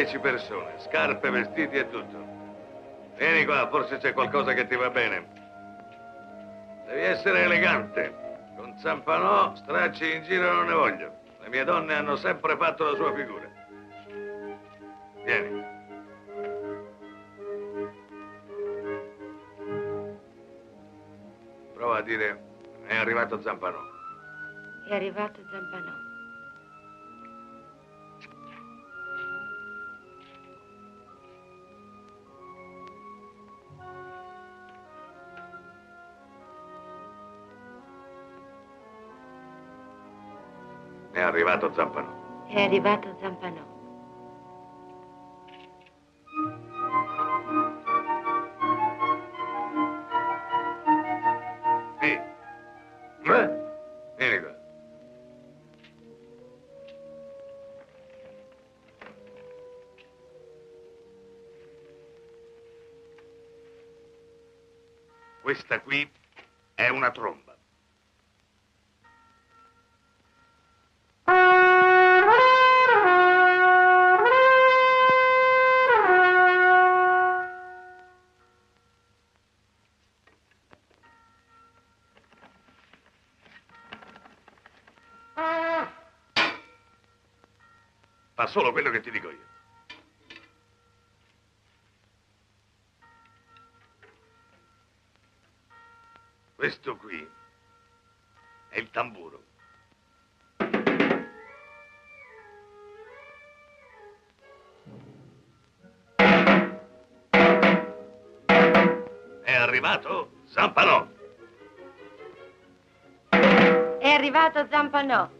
dieci persone, scarpe, vestiti e tutto. Vieni qua, forse c'è qualcosa che ti va bene. Devi essere elegante. Con Zampanò stracci in giro non ne voglio. Le mie donne hanno sempre fatto la sua figura. Vieni. Prova a dire, è arrivato Zampanò. È arrivato Zampanò. È arrivato Zampanò. È arrivato Zampanò. Solo quello che ti dico io. Questo qui è il tamburo. È arrivato Zampanò. È arrivato Zampanò.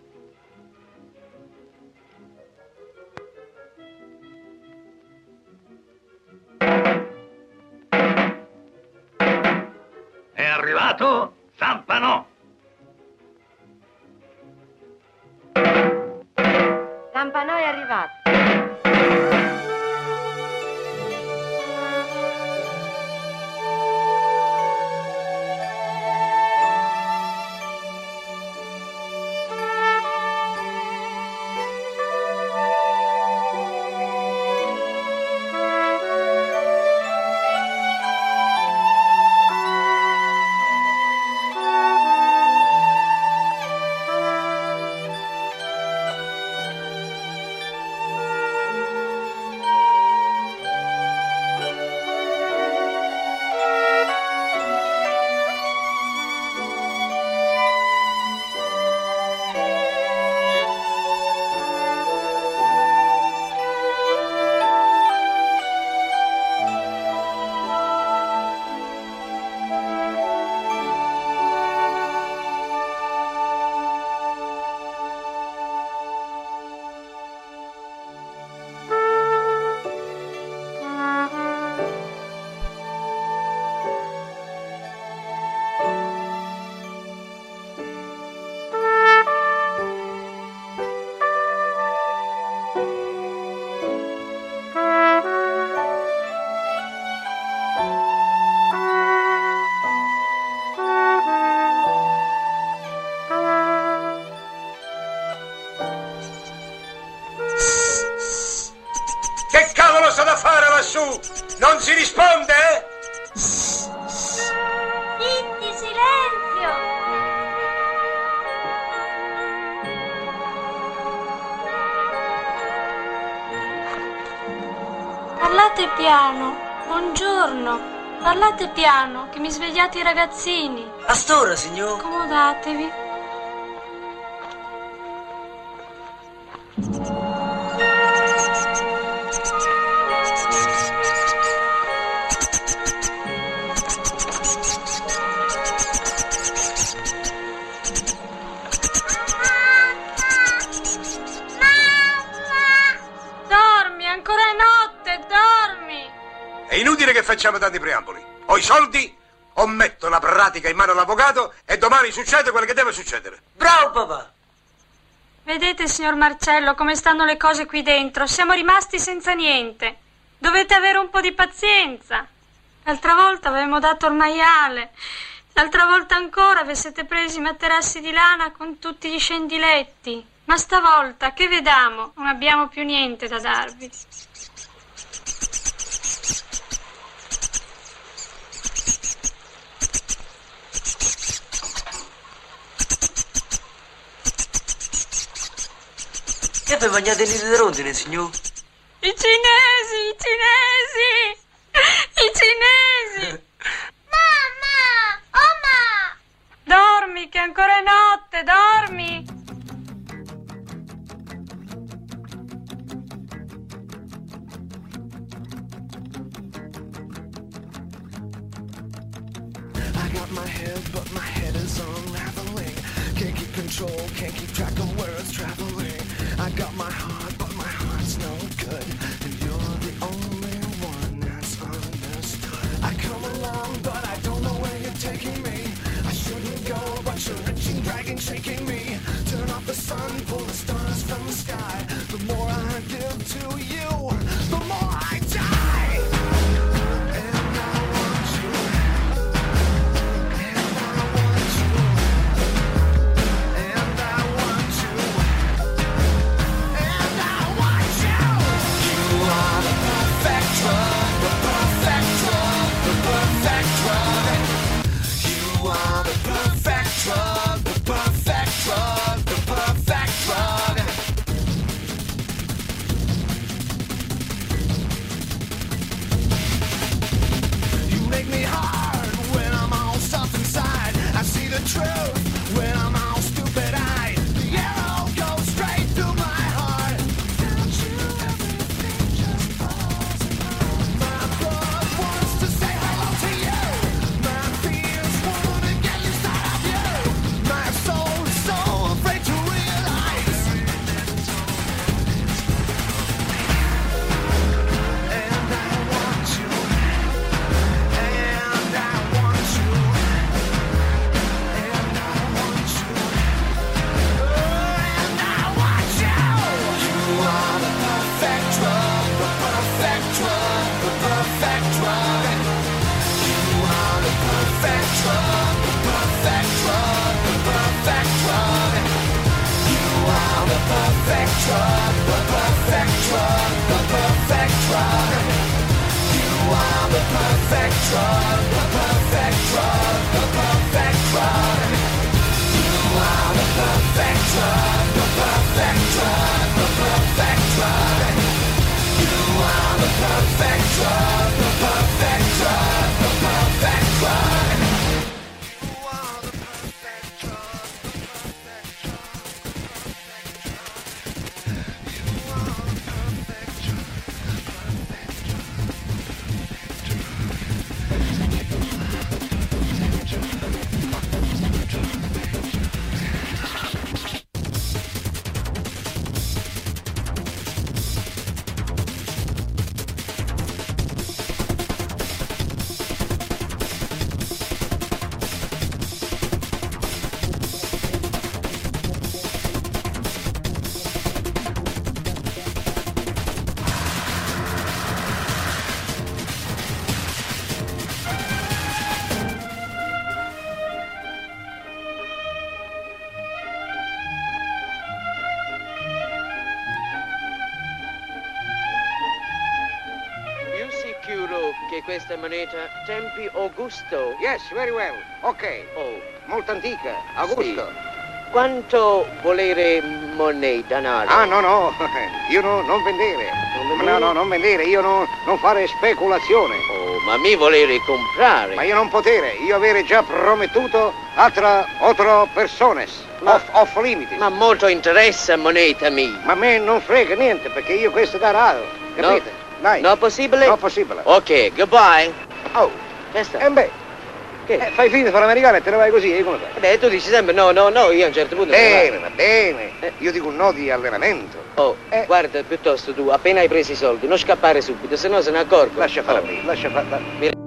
Lassù? Non si risponde? Zitti, silenzio! Parlate piano. Buongiorno. Parlate piano, che mi svegliate i ragazzini. A st'ora, signor? Accomodatevi. Tanti preamboli. Ho i soldi, o metto la pratica in mano all'avvocato e domani succede quello che deve succedere. Bravo, papà! Vedete, signor Marcello, come stanno le cose qui dentro? Siamo rimasti senza niente. Dovete avere un po' di pazienza. L'altra volta avevamo dato il maiale. L'altra volta ancora vi siete presi i materassi di lana con tutti gli scendiletti. Ma stavolta, che vediamo, non abbiamo più niente da darvi. Che vi mangiate lì di rondine, signor? I cinesi, i cinesi! I cinesi! Mamma! Oma! Dormi, che ancora è notte, dormi! I got my head, but my head is unraveling. Can't keep control, can't keep track of where it's traveling. I got my heart, but my heart's no good. And you're the only one that's understood. I come along, but I don't know where you're taking me. I shouldn't go, but you're reaching, dragging, shaking Show. Moneta tempi Augusto? Yes, very well. Ok. Oh, Molto antica. Augusto. Sì. quanto volere moneta, denaro? Ah, no, no. Io no, non vendere. Non No, vendere? no, non vendere. Io no, non fare speculazione. Oh, ma mi volere comprare? Ma io non potere. Io avere già promettuto altra, otro persones. Ma- Off, off limits. Ma molto interessa moneta mia. Ma a me non frega niente perché io questo da rado. Capite? Dai. No possibile? No possibile. Ok, goodbye. Oh. Che sta? E beh. Che? eh, fai finta di fare americano e te ne vai così, e come fai? Beh, tu dici sempre no, no, no, io a un certo punto... Bene, va bene. Eh. Io dico un no di allenamento. Oh, Eh. guarda, piuttosto tu, appena hai preso i soldi, non scappare subito, se no se ne accorgo. Lascia fare a Oh. me, lascia fare. Body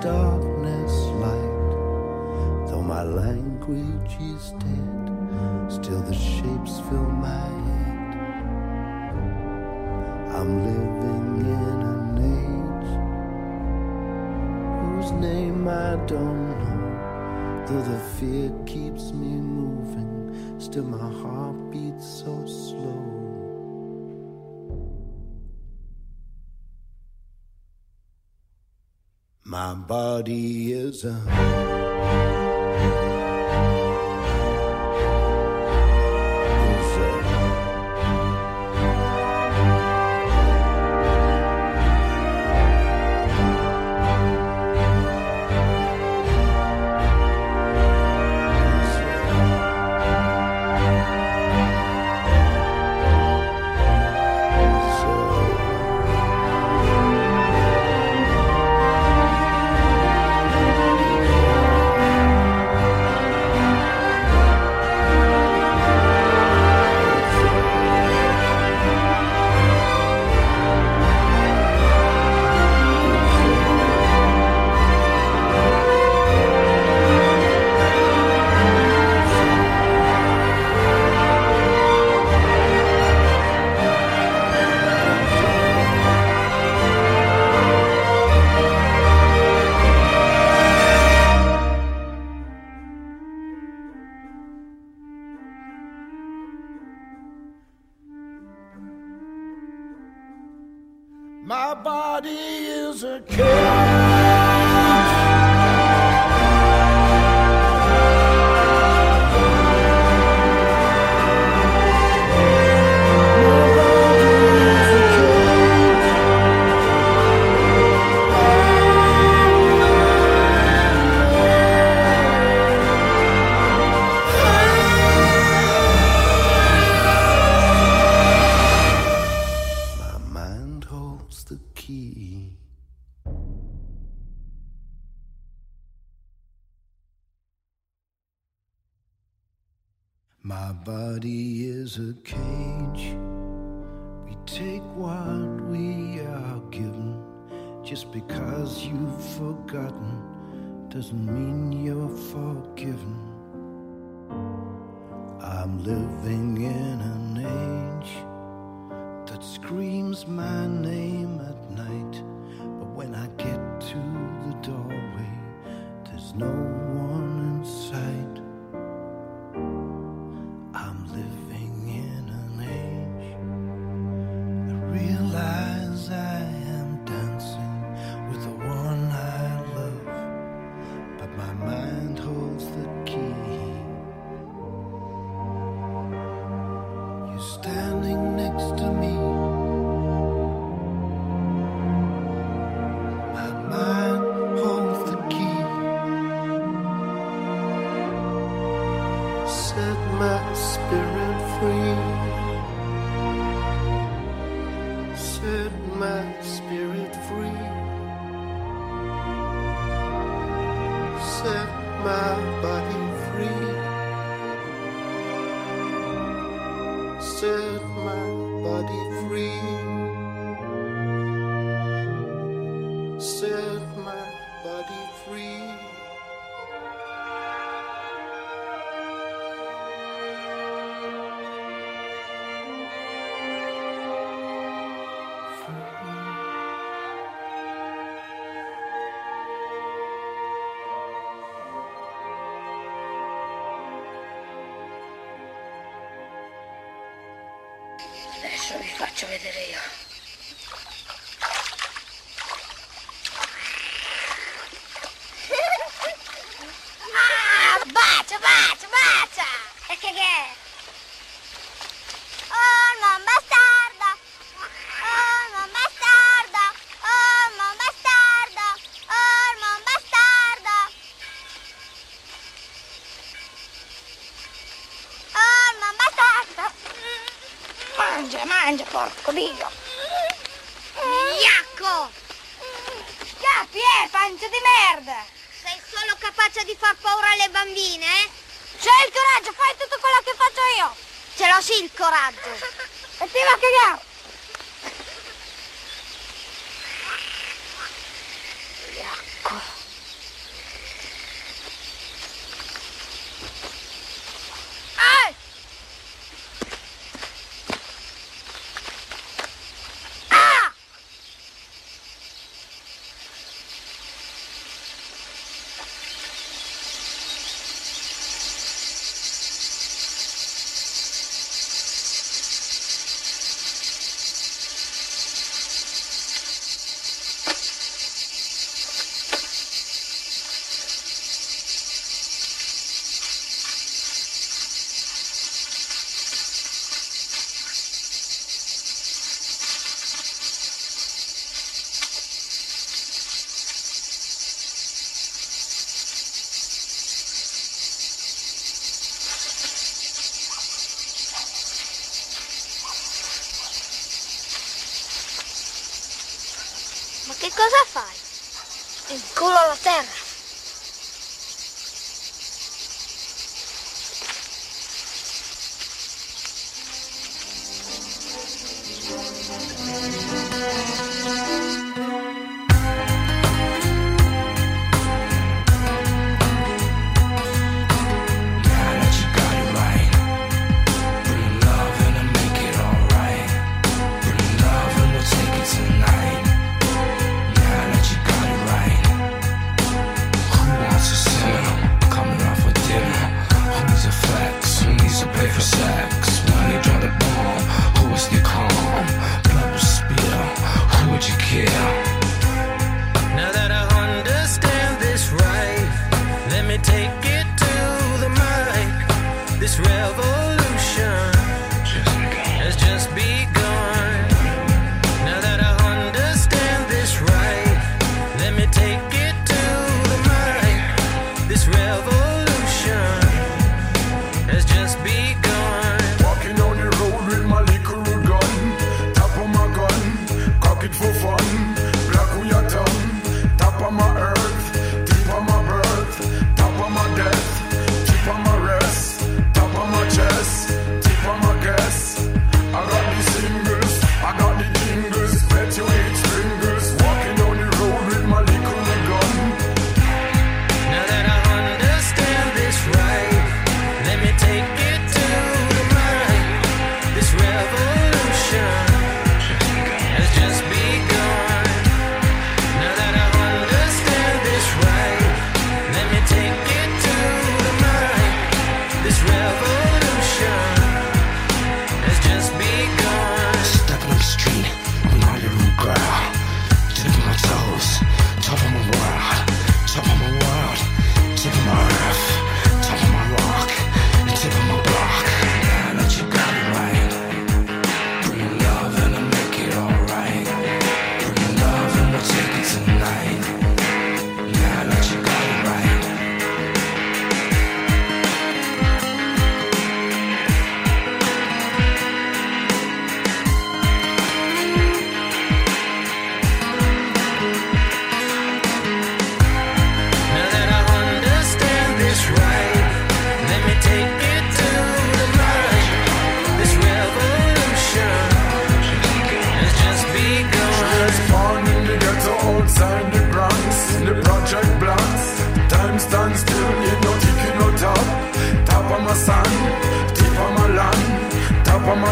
darkness light. Though my language is dead, still the shapes fill my head. I'm living in an age whose name I don't know. Though the fear keeps me moving, still my heart beats so slow. My body is a Everybody is a killer. a king. my body. Faccio vedere io. Conmigo.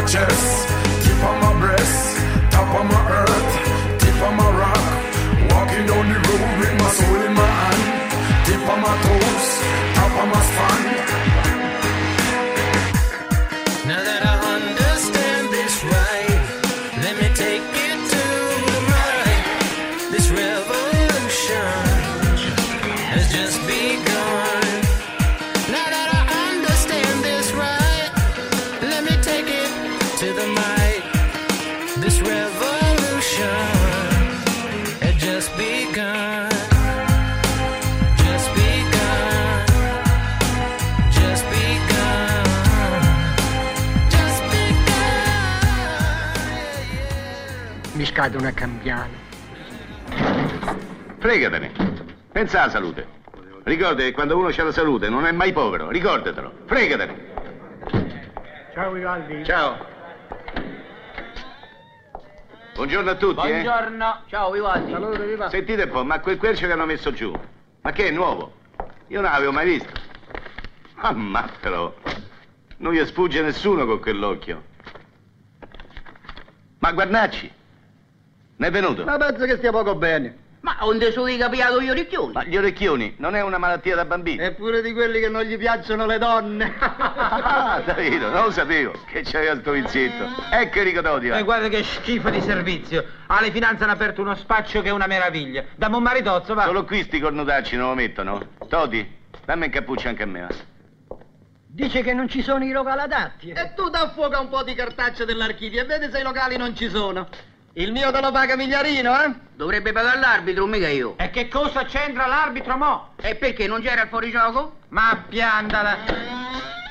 gorgeous. Mi scadono a cambiare. Fregatene. Pensa alla salute. Ricorda che quando uno ha la salute non è mai povero, ricordatelo. Fregatene. Ciao Vivaldi. Ciao. Buongiorno a tutti, eh. Buongiorno. Ciao Vivaldi. Salute, Vivaldi. Sentite un po', ma quel quercio che hanno messo giù, ma che è nuovo? Io non l'avevo mai visto. Ammattelo. Non gli sfugge nessuno con quell'occhio. Ma guardacci, ne è venuto? Ma penso che stia poco bene. Ma onde sono i capiato gli orecchioni? Ma gli orecchioni non è una malattia da bambini? Eppure di quelli che non gli piacciono le donne. Ah, Davide, non lo sapevo che c'aveva sto vizietto. Ecco Enrico Dodio. E guarda che schifo di servizio. Alle finanze hanno aperto uno spaccio che è una meraviglia. Dammi un maritozzo, va. Solo qui sti cornutacci non lo mettono. Todi, dammi un cappuccio anche a me. va. Dice che non ci sono i locali adatti. eh. E tu da fuoco un po' di cartacce dell'archivio e vedi se i locali non ci sono. Il mio te lo paga Migliarino, eh? Dovrebbe pagare l'arbitro, mica io. E che cosa c'entra l'arbitro mo? E perché non c'era il fuorigioco? Ma piantala.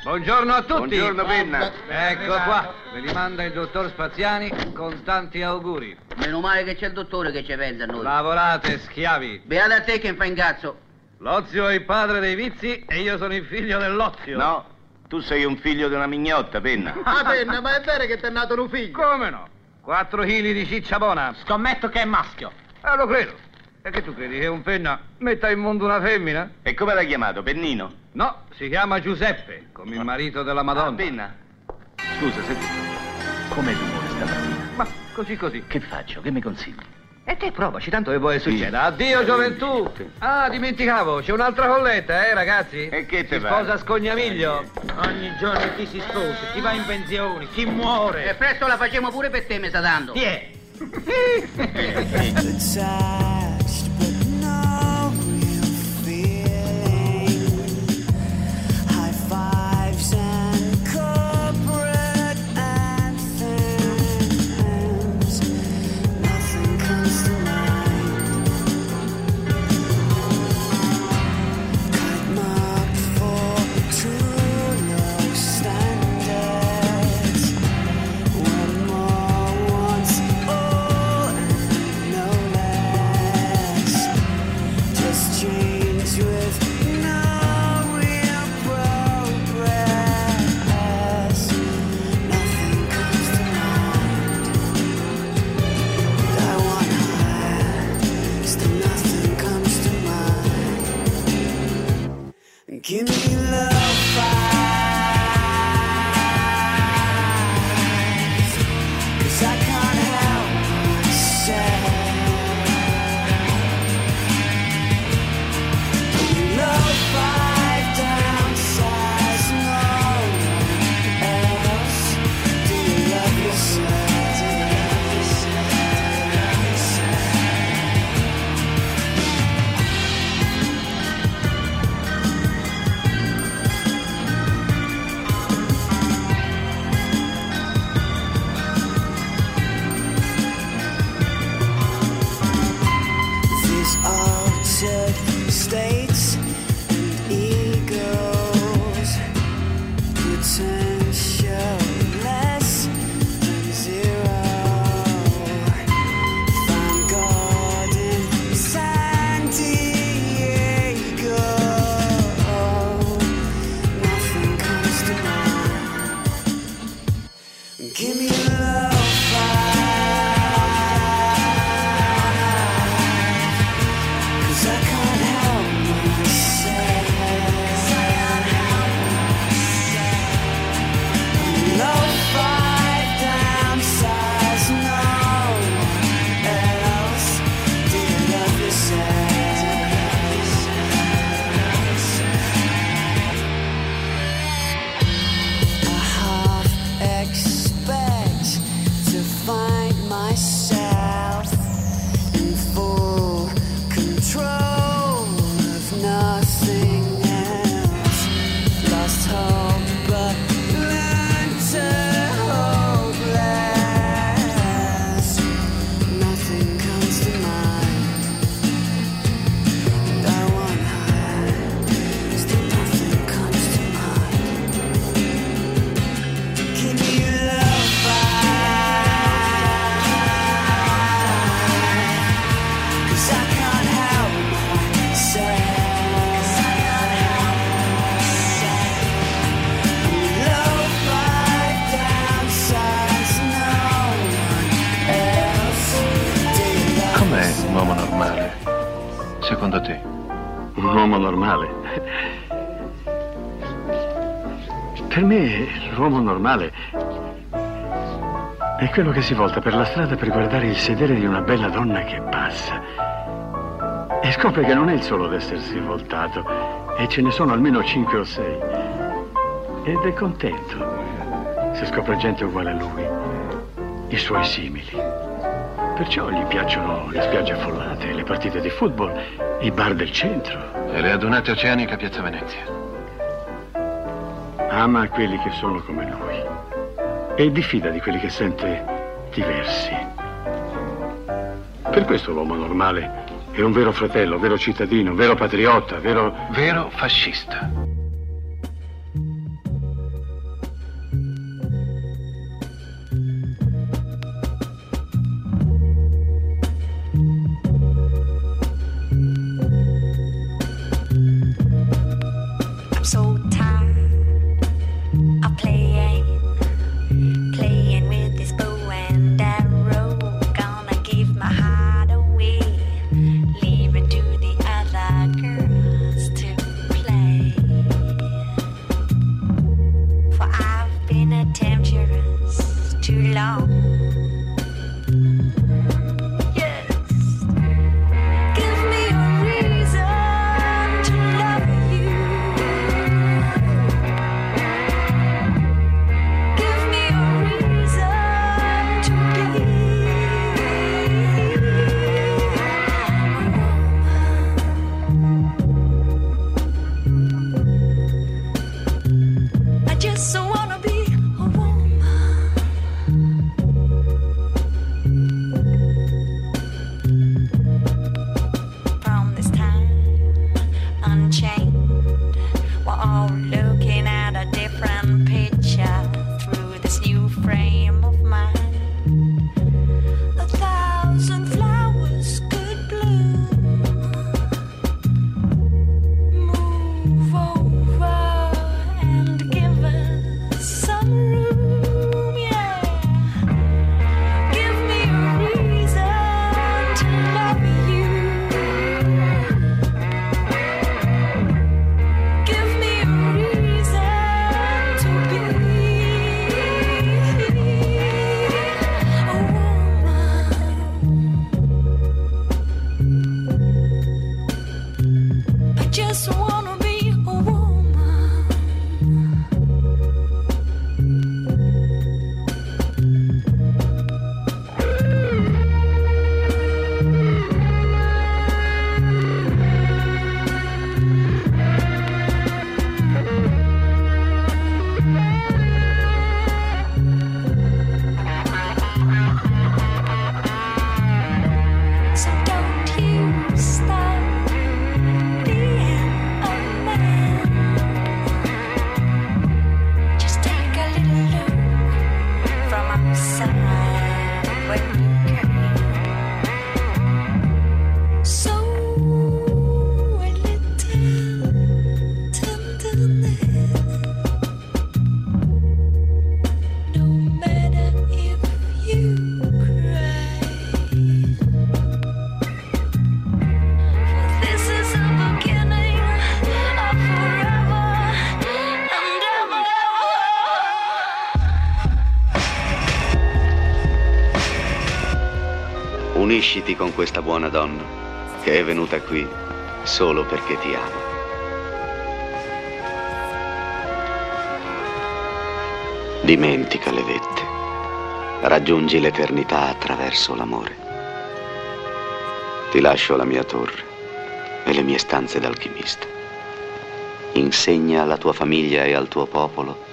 Buongiorno a tutti. Buongiorno, Penna. Ecco qua. Ve li manda il dottor Spaziani con tanti auguri. Meno male che c'è il dottore che ci pensa a noi. Lavorate, schiavi. Beata a te che fa incazzo. L'ozio è il padre dei vizi e io sono il figlio dell'ozio. No, tu sei un figlio di una mignotta, Penna. Ah, penna, ma è vero che ti è nato un figlio? Come no? 4 chili di ciccia buona. Scommetto che è maschio. Eh, lo credo. E che tu credi che un penna metta in mondo una femmina? E come l'hai chiamato, Pennino? No, si chiama Giuseppe, come il marito della Madonna. Ah, Penna. Scusa, senti. Com'è l'umore stamattina? Ma così così. Che faccio? Che mi consigli? E te provaci, tanto che poi succede. Addio gioventù! Ah, dimenticavo, c'è un'altra colletta, eh, ragazzi? E che te Si pare? sposa Scognamiglio. Ogni giorno chi si sposa, chi va in pensione, chi muore. E presto la facciamo pure per te, mi sta dando. Chi è? normale è quello che si volta per la strada per guardare il sedere di una bella donna che passa. E scopre che non è il solo ad essersi voltato, e ce ne sono almeno cinque o sei. Ed è contento se scopre gente uguale a lui, i suoi simili. Perciò gli piacciono le spiagge affollate, le partite di football, i bar del centro. E le adunate oceaniche a Piazza Venezia. Ama quelli che sono come lui e diffida di quelli che sente diversi. Per questo l'uomo normale è un vero fratello, vero cittadino, vero patriota, vero... Vero fascista. Con questa buona donna che è venuta qui solo perché ti ama. Dimentica le vette. Raggiungi l'eternità attraverso l'amore. Ti lascio la mia torre e le mie stanze d'alchimista. Insegna alla tua famiglia e al tuo popolo,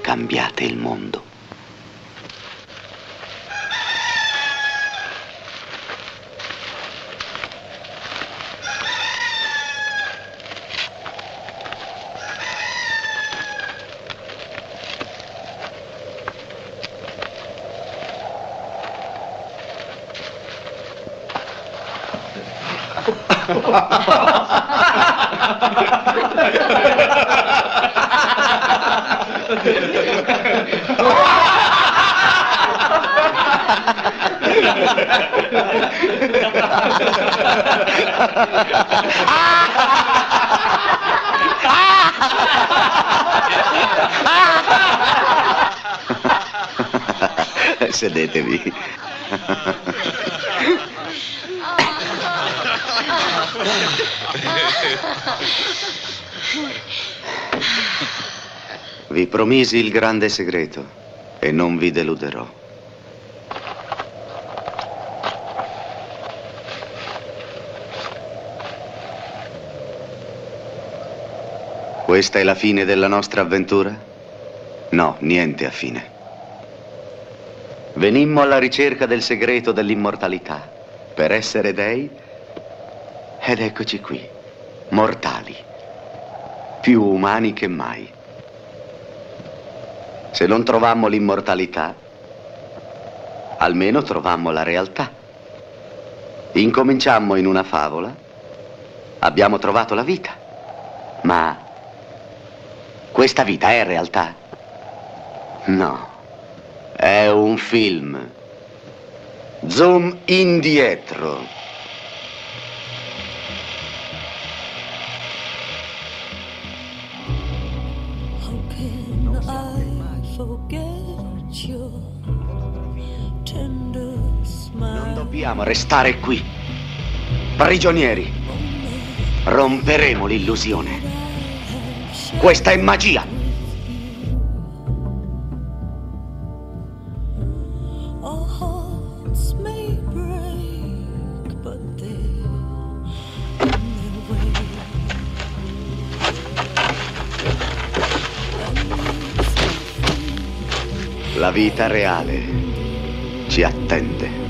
cambiate il mondo. promisi il grande segreto e non vi deluderò. Questa è la fine della nostra avventura? No, niente a fine. Venimmo alla ricerca del segreto dell'immortalità, per essere dei, ed eccoci qui, mortali, più umani che mai. Se non trovammo l'immortalità, almeno trovammo la realtà. Incominciammo in una favola, abbiamo trovato la vita, ma questa vita è realtà? No, è un film. Zoom indietro. Non dobbiamo restare qui. Prigionieri. Romperemo l'illusione. Questa è magia. vita reale ci attende.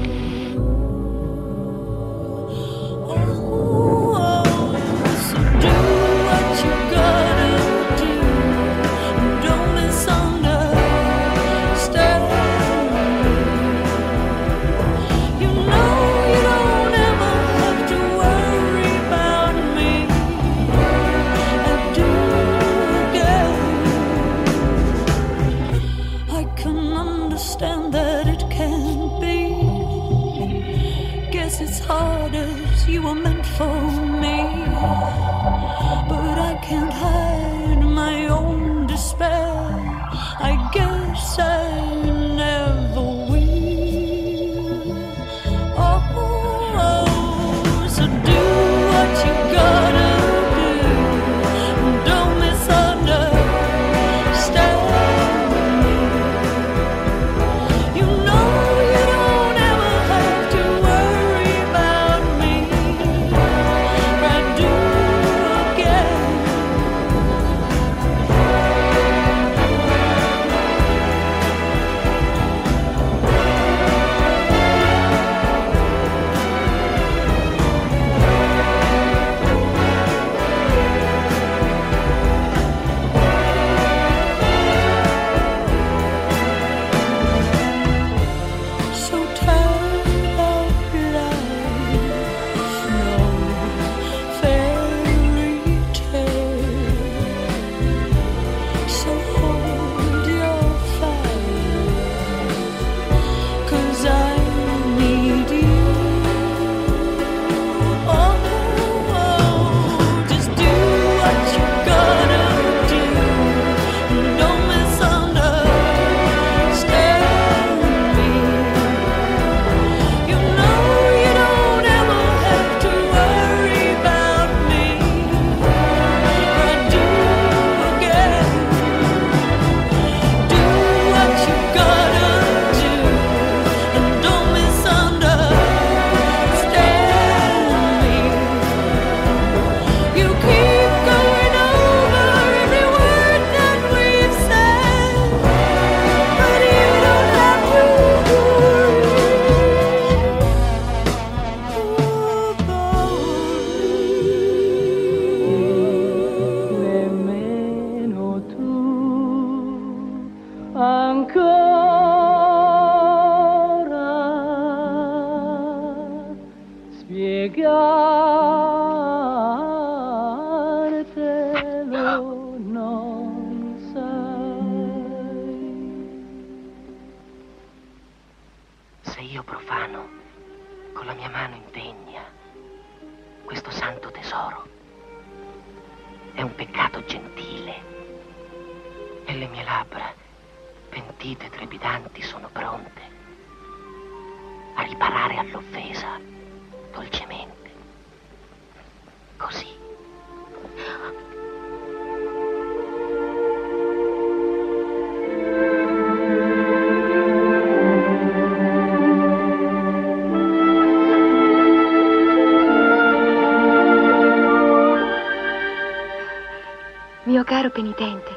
Caro penitente,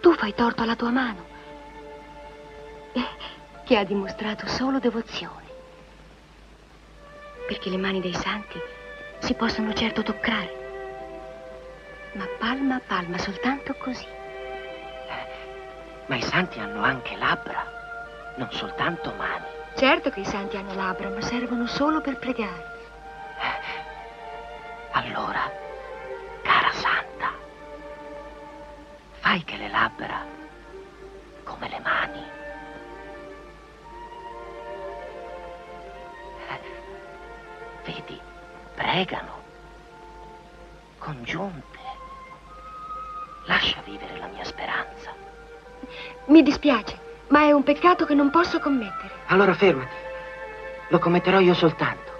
tu fai torto alla tua mano, eh, che ha dimostrato solo devozione. Perché le mani dei santi si possono certo toccare, ma palma a palma, soltanto così. Ma i santi hanno anche labbra, non soltanto mani. Certo che i santi hanno labbra, ma servono solo per pregare. Lascia vivere la mia speranza. Mi dispiace, ma è un peccato che non posso commettere. Allora fermati, lo commetterò io soltanto.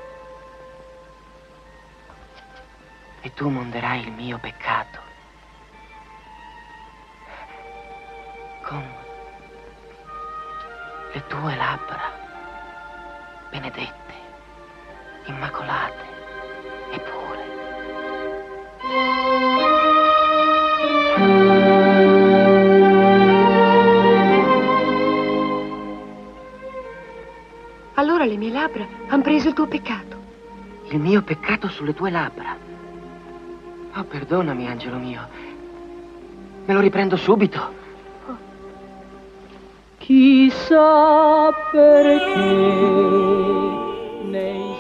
E tu monderai il mio peccato con le tue labbra benedette, immacolate mie labbra hanno preso il tuo peccato. Il mio peccato sulle tue labbra. Oh, perdonami, angelo mio. Me lo riprendo subito. Chissà perché nei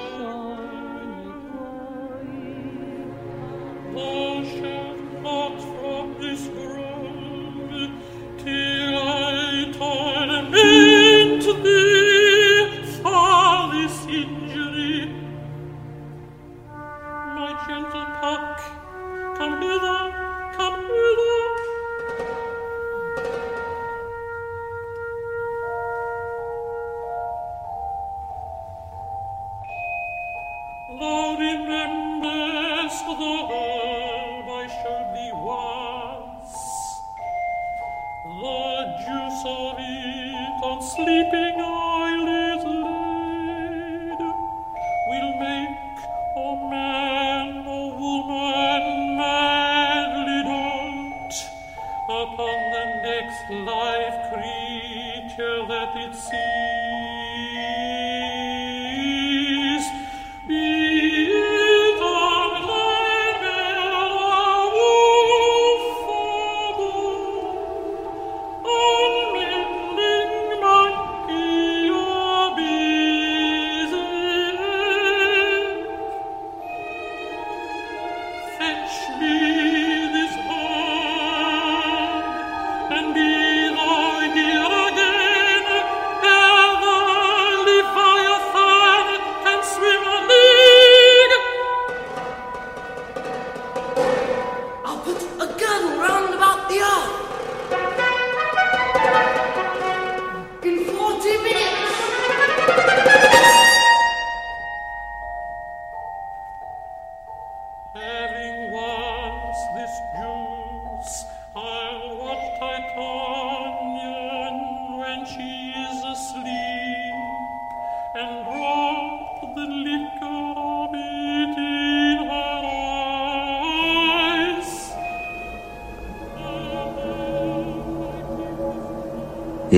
live creature that it sees.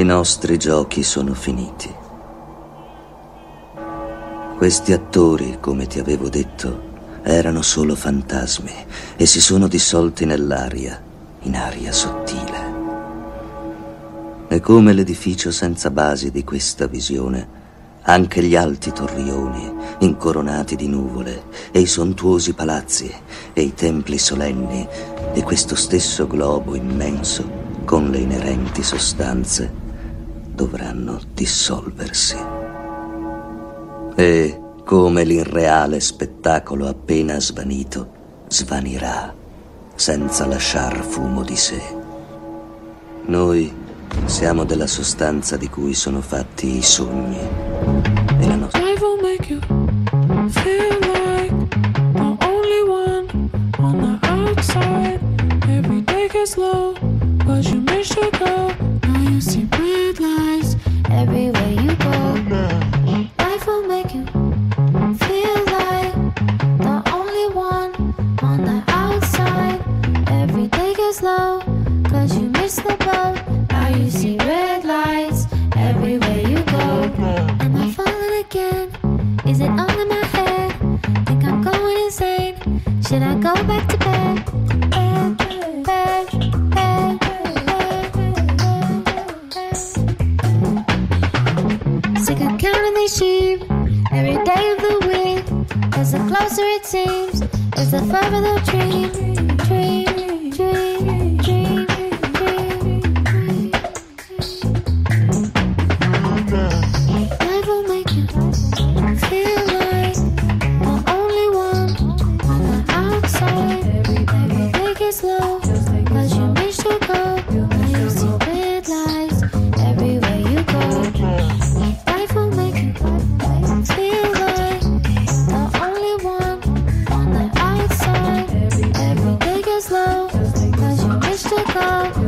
I nostri giochi sono finiti. Questi attori, come ti avevo detto, erano solo fantasmi e si sono dissolti nell'aria, in aria sottile. E come l'edificio senza basi di questa visione, anche gli alti torrioni, incoronati di nuvole, e i sontuosi palazzi e i templi solenni di questo stesso globo immenso, con le inerenti sostanze, dovranno dissolversi. E come l'irreale spettacolo appena svanito svanirà senza lasciar fumo di sé. Noi siamo della sostanza di cui sono fatti i sogni e la nostra... Slow, but you miss your girl. Oh.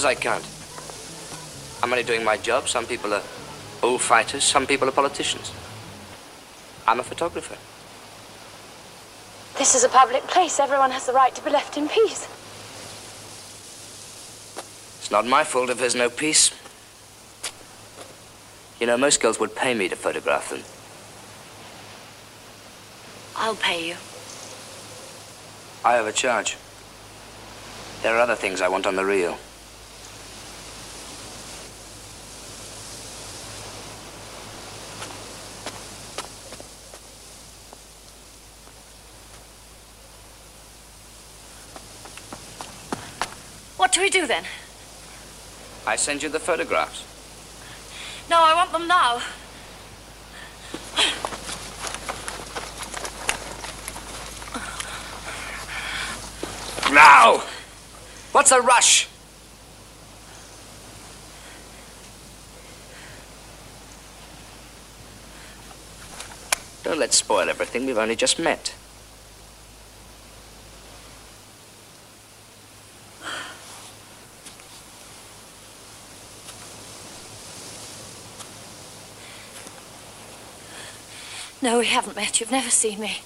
says I can't? I'm only doing my job. Some people are bullfighters. some people are politicians. I'm a photographer. This is a public place. Everyone has the right to be left in peace. It's not my fault if there's no peace. You know, most girls would pay me to photograph them. I'll pay you. I have a charge. There are other things I want on the reel. What do we do then? I send you the photographs. No, I want them now. Now! What's the rush? Don't let's spoil everything. We've only just met. No, we haven't met. You've never seen me.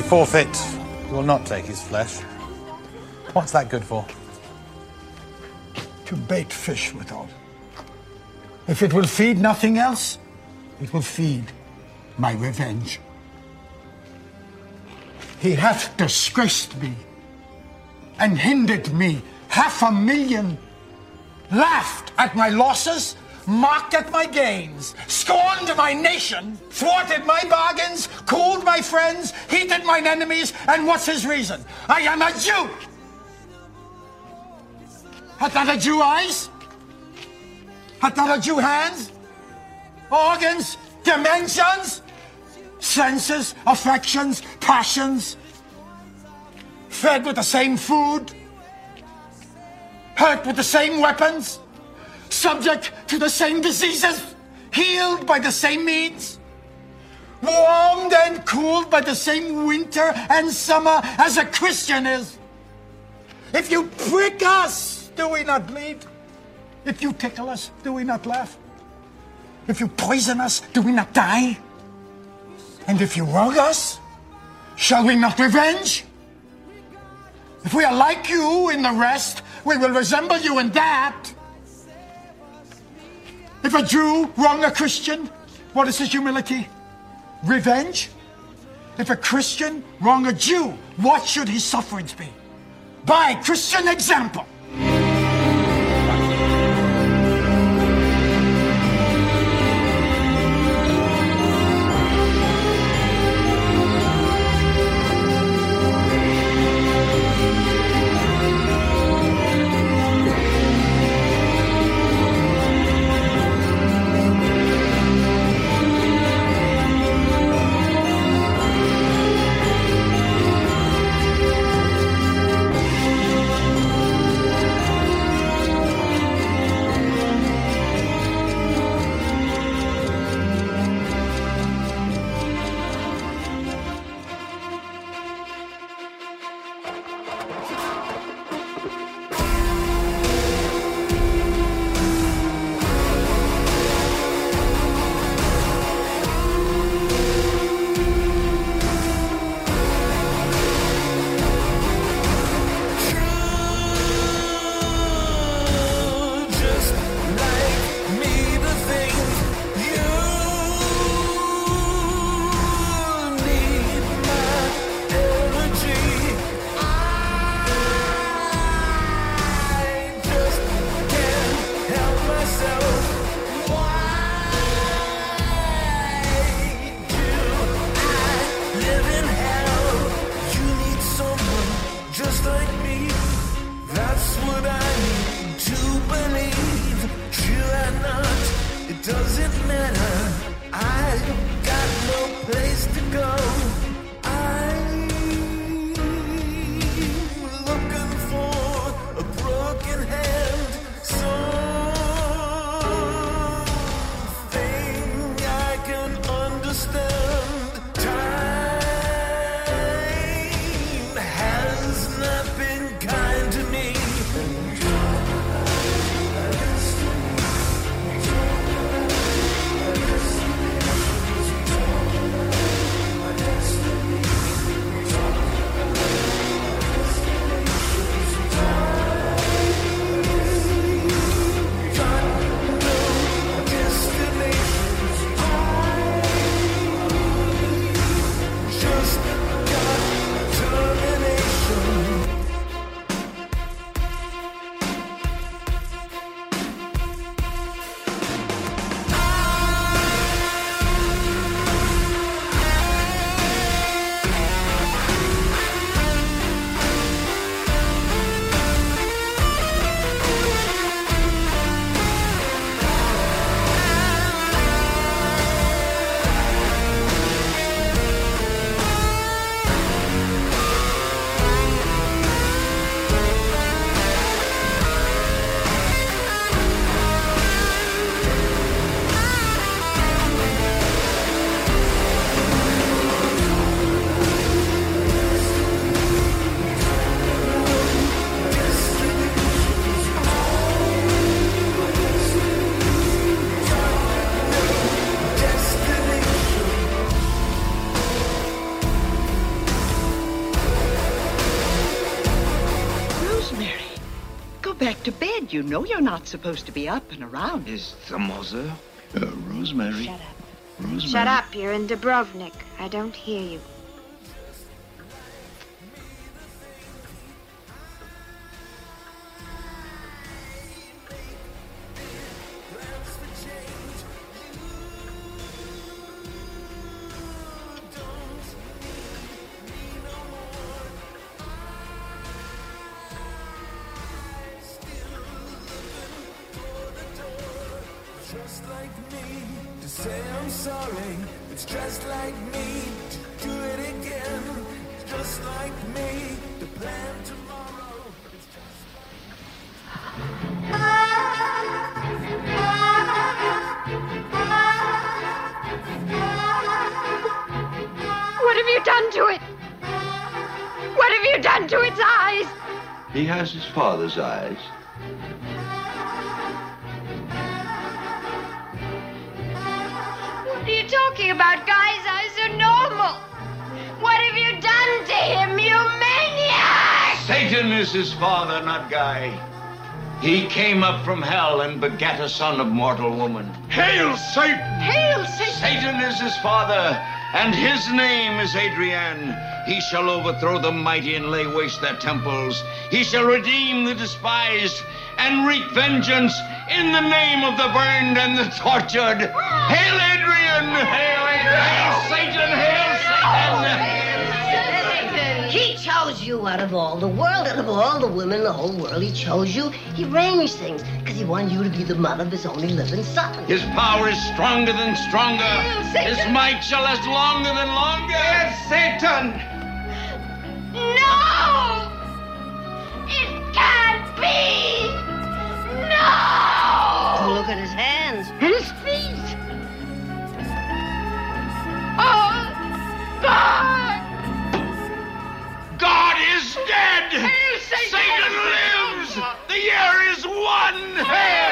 Forfeit. You will not take his flesh. What's that good for? To bait fish withal. If it will feed nothing else, it will feed my revenge. He hath disgraced me and hindered me half a million, laughed at my losses, mocked at my gains, scorned my nation, thwarted my bargains, cooled my friends, heated mine enemies, and what's his reason? I am a Jew! Hath not a Jew eyes? Hath not a Jew hands? Organs? Dimensions? Senses? Affections? Passions? Fed with the same food? Hurt with the same weapons? Subject to the same diseases? Healed by the same means? Warmed and cooled by the same winter and summer as a Christian is? If you prick us, do we not bleed? If you tickle us, do we not laugh? If you poison us, do we not die? And if you wrong us, shall we not revenge? If we are like you in the rest, we will resemble you in that. If a Jew wrong a Christian, what is his humility? Revenge? If a Christian wrong a Jew, what should his sufferings be? By Christian example. You know you're not supposed to be up and around. Is the mother? Uh, Rosemary. Shut up. Rosemary. Shut up, you're in Dubrovnik. I don't hear you. Father, not Guy. He came up from hell and begat a son of mortal woman. Hail, Satan! Hail, Satan! Satan is his father, and his name is Adrian. He shall overthrow the mighty and lay waste their temples. He shall redeem the despised and wreak vengeance in the name of the burned and the tortured. Hail, Adrian! Hail, Adrian! Hail, Satan! Hail, Satan! He chose you out of all the world, out of all the women in the whole world. He chose you. He arranged things because he wanted you to be the mother of his only living son. His power is stronger than stronger. His might shall last longer than longer. Yes, Satan! No! It can't be! No! Oh, look at his hands and his feet. Oh, God! God is dead! Satan, Satan lives! The year is one! Hey!